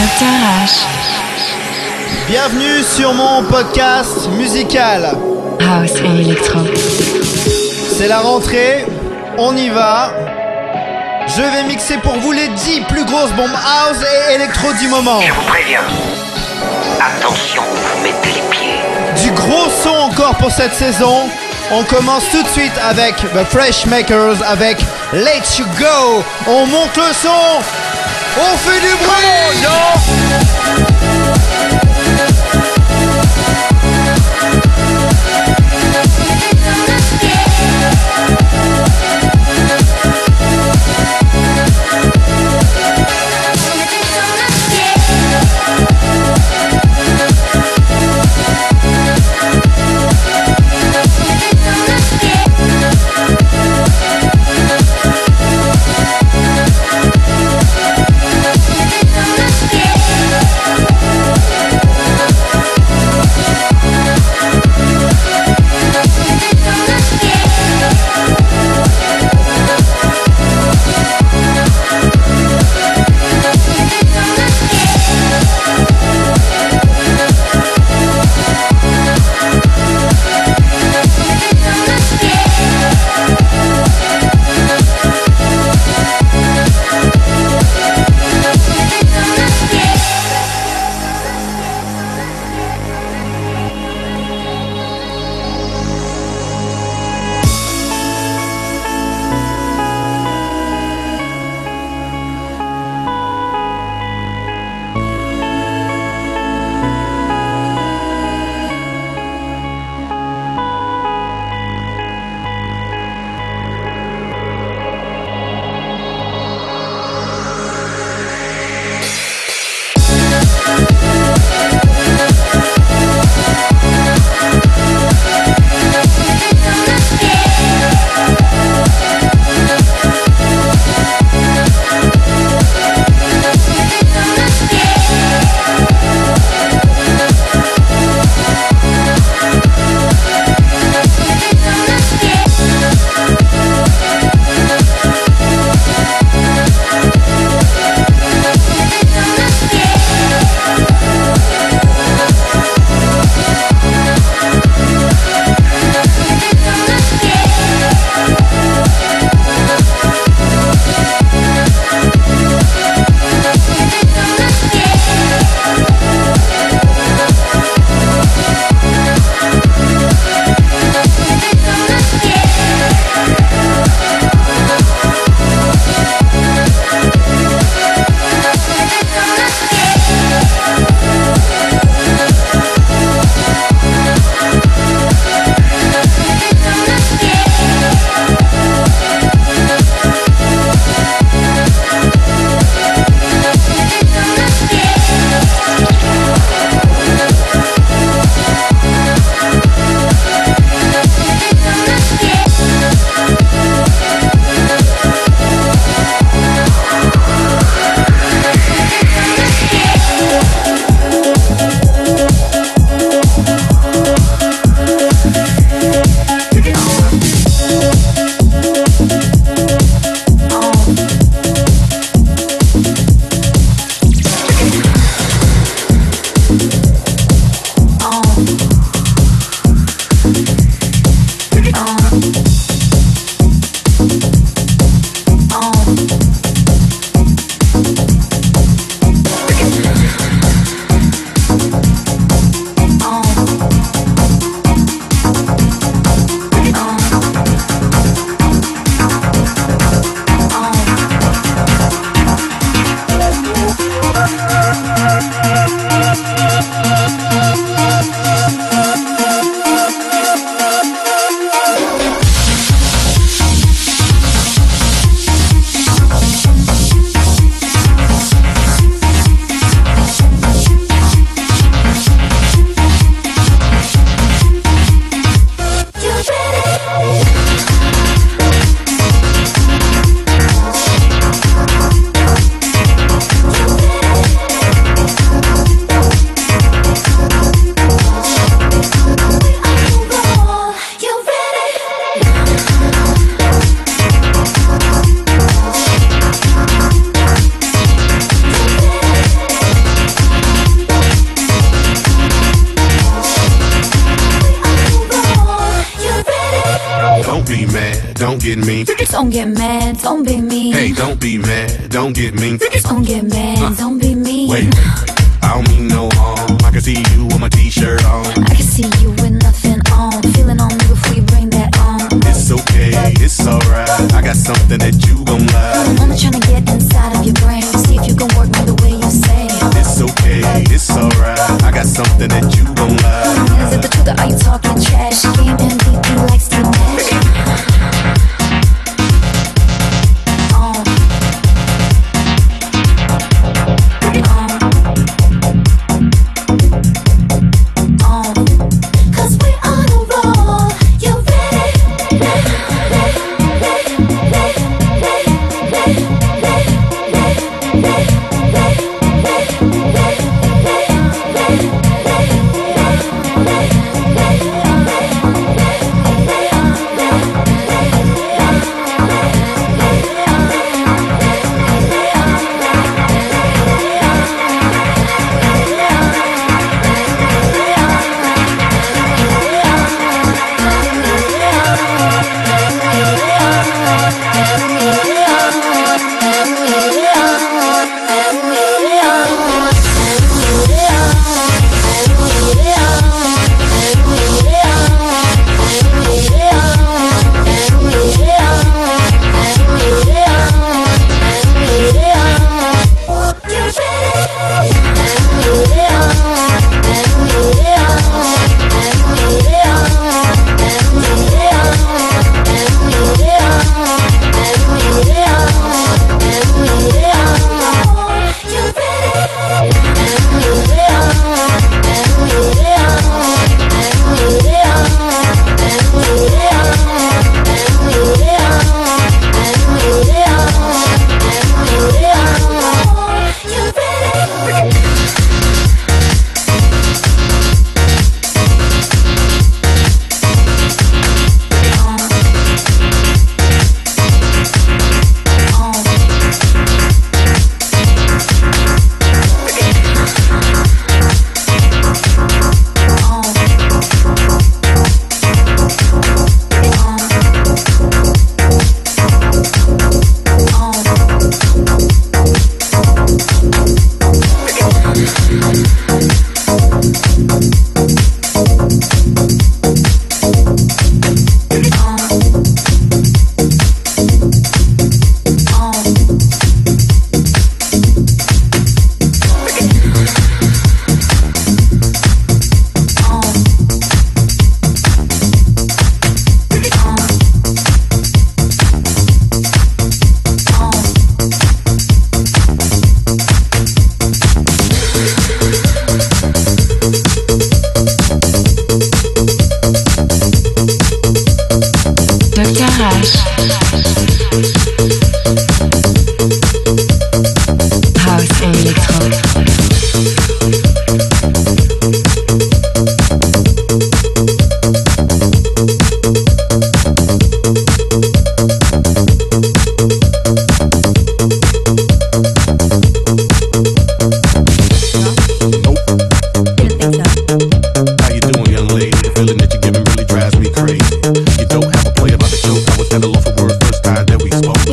H, Bienvenue sur mon podcast musical. House et Electro. C'est la rentrée, on y va. Je vais mixer pour vous les 10 plus grosses bombes house et électro du moment. Je vous préviens. Attention, vous mettez les pieds. Du gros son encore pour cette saison. On commence tout de suite avec The Fresh Makers avec Let You Go. On monte le son. On fait du bruit.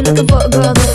Looking for a girl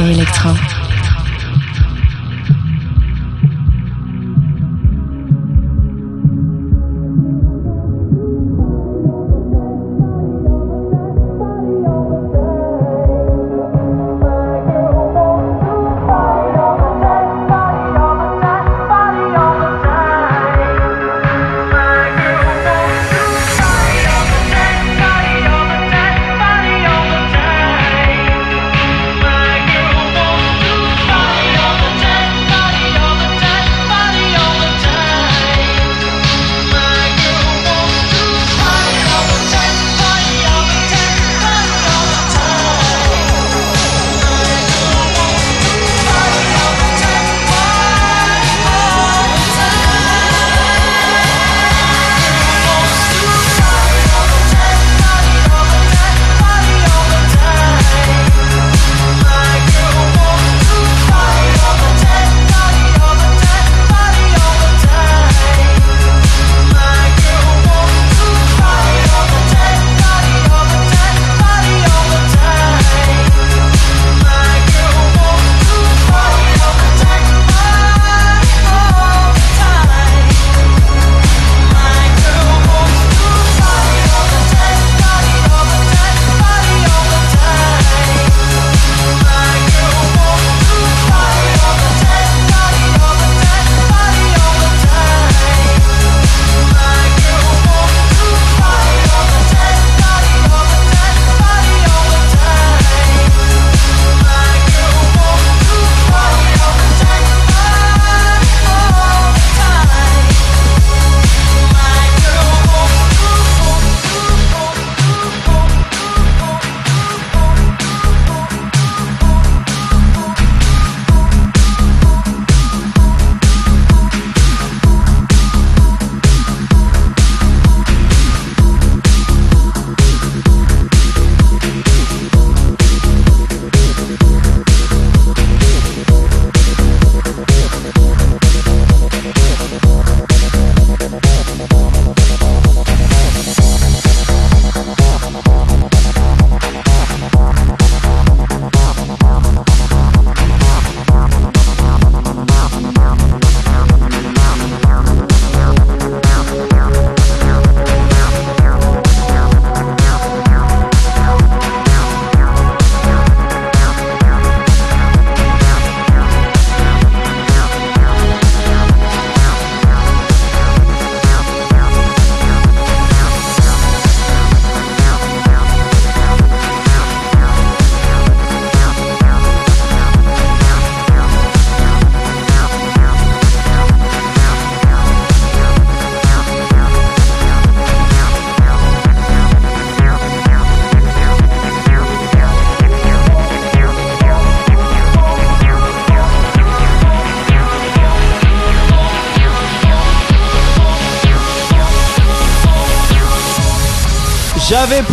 House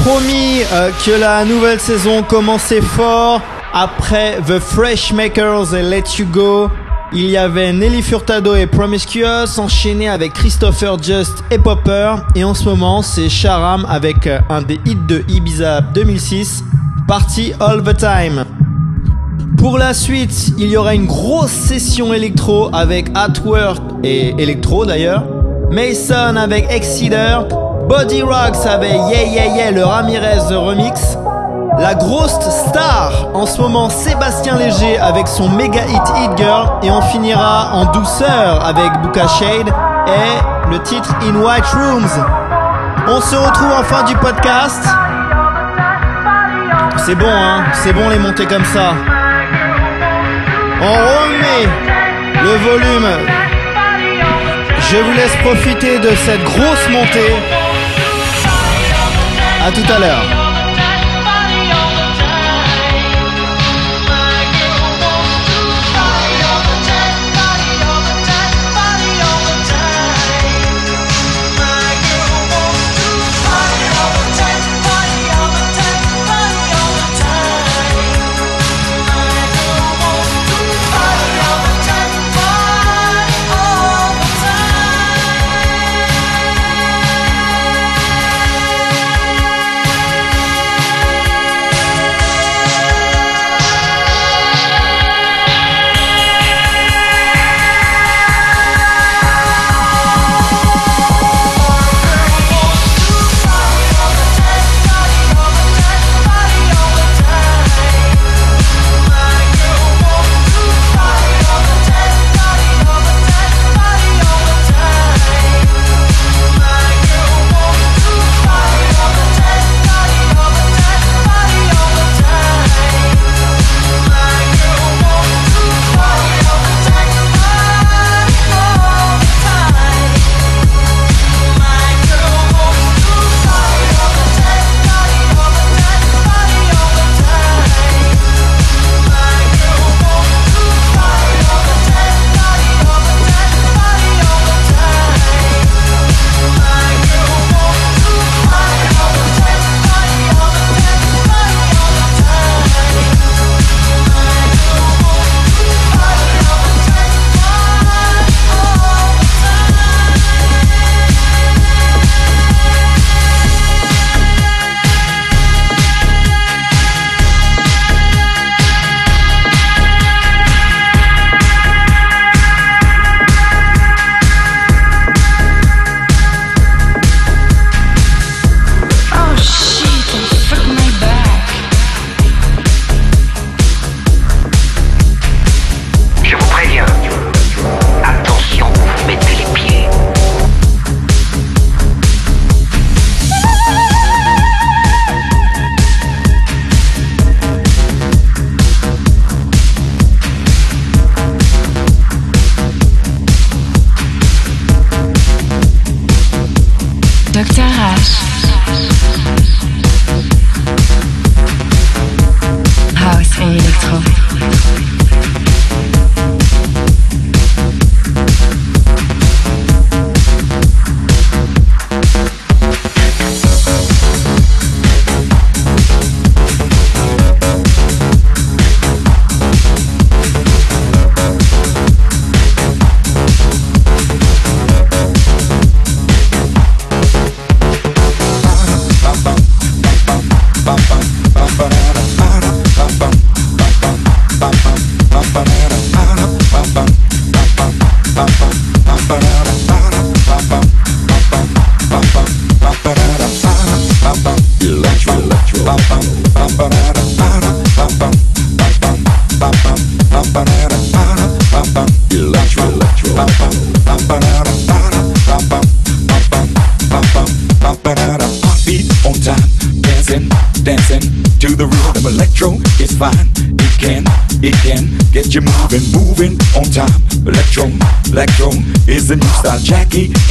promis euh, que la nouvelle saison commençait fort. Après The Fresh Makers et Let You Go, il y avait Nelly Furtado et Promiscuous enchaîné avec Christopher Just et Popper. Et en ce moment, c'est Sharam avec euh, un des hits de Ibiza 2006, Party All the Time. Pour la suite, il y aura une grosse session électro avec At Work et électro d'ailleurs. Mason avec Exceeder, Body Rocks avec Yeah Yeah Yeah le Ramirez remix. La grosse star en ce moment Sébastien Léger avec son méga hit Hit Girl et on finira en douceur avec Buka Shade et le titre In White Rooms. On se retrouve en fin du podcast. C'est bon hein, c'est bon les montées comme ça. On remet le volume. Je vous laisse profiter de cette grosse montée. À tout à l'heure.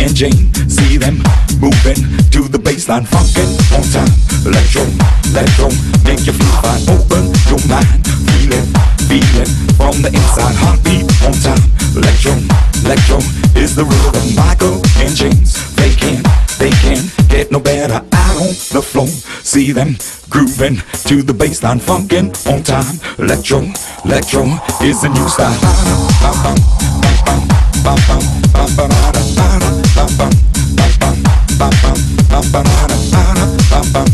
And Jane, see them moving to the baseline, funkin' on time. Electro, electro, make you feel fine. Open your mind, feel it, feel it from the inside. Heartbeat on time. Electro, electro is the rhythm. Michael and James, they can, they can get no better out on the floor. See them grooving to the baseline, funkin' on time. Electro, electro is the new style. banana, banana, banana, banana, banana,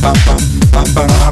banana, banana,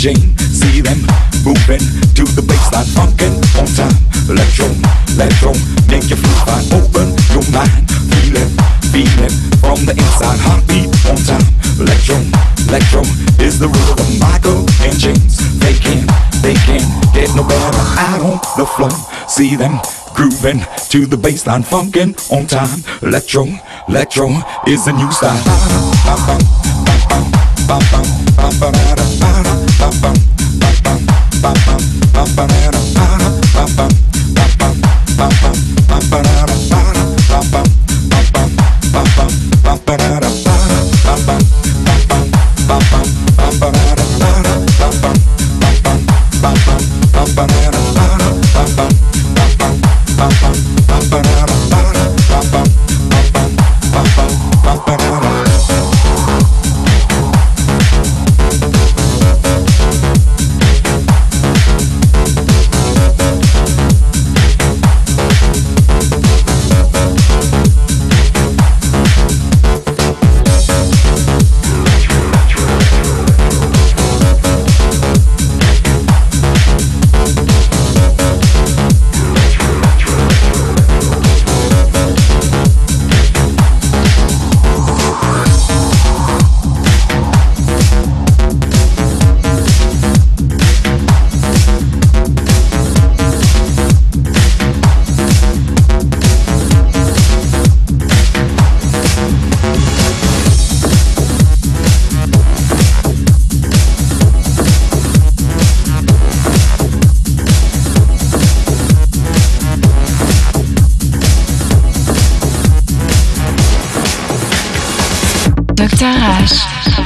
Jane, see them moving to the baseline, funkin' on time. Electro, electro, make you feel fine. Open your mind, feel it, feel it from the inside. Heartbeat on time. Electro, electro is the rhythm. Michael and James, they can, they can get no better out on the floor. See them grooving to the baseline, funkin' on time. Electro, electro is the new style. Bam bam bam bam House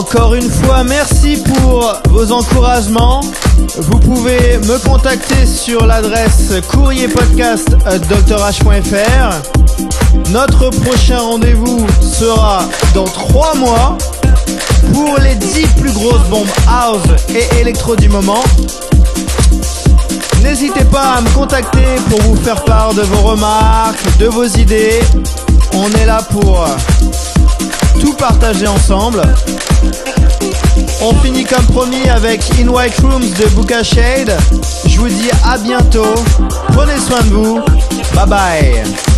Encore une fois, merci pour vos encouragements. Vous pouvez me contacter sur l'adresse courrierpodcast.drh.fr. Notre prochain rendez-vous sera dans trois mois pour les 10 plus grosses bombes house et électro du moment. N'hésitez pas à me contacter pour vous faire part de vos remarques, de vos idées. On est là pour tout partager ensemble. On finit comme promis avec In White Rooms de Buka Shade. Je vous dis à bientôt. Prenez soin de vous. Bye bye.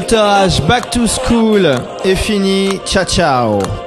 Dr Back to School est fini. Ciao ciao.